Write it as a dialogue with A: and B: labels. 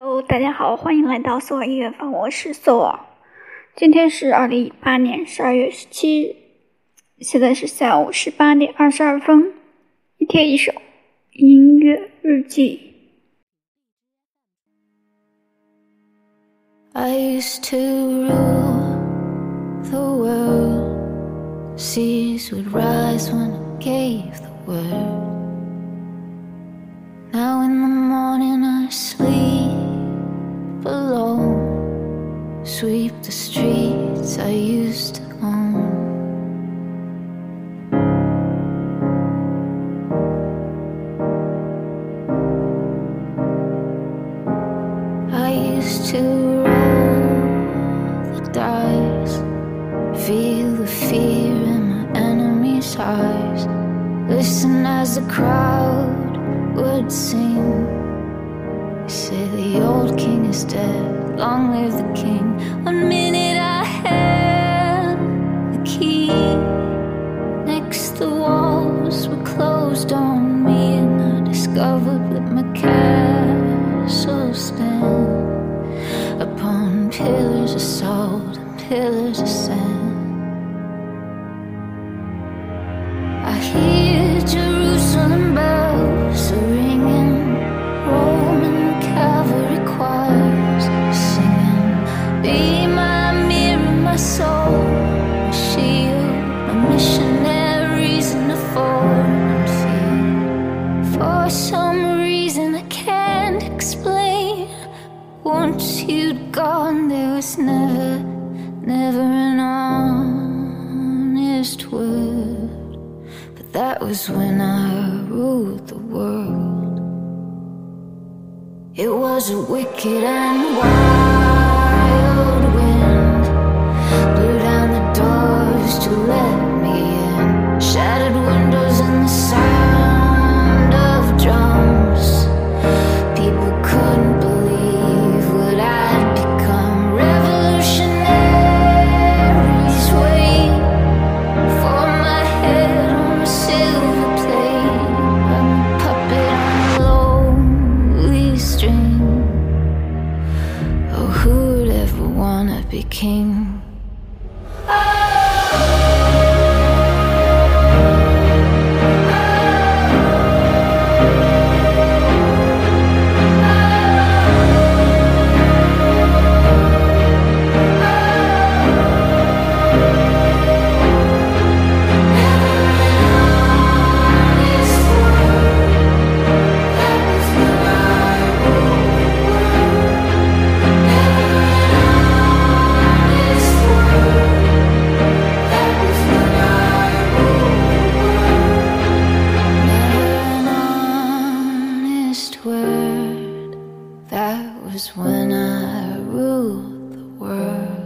A: 哦，大家好，欢迎来到索尔音乐坊，我是索尔。今天是二零一八年十二月十七日，现在是下午十八点二十二分。一天一首音乐日记。
B: I used to rule the world. Seas would rise when I gave the word. Now Sweep the streets I used to own. I used to roll the dice, feel the fear in my enemy's eyes. Listen as the crowd would sing. Say the old king is dead, long live the king. One minute I had the key. Next, the walls were closed on me, and I discovered that my castle stand upon pillars of salt and pillars of sand. I hear Once you'd gone, there was never, never an honest word. But that was when I ruled the world. It was wicked and wild word. That was when I ruled the world.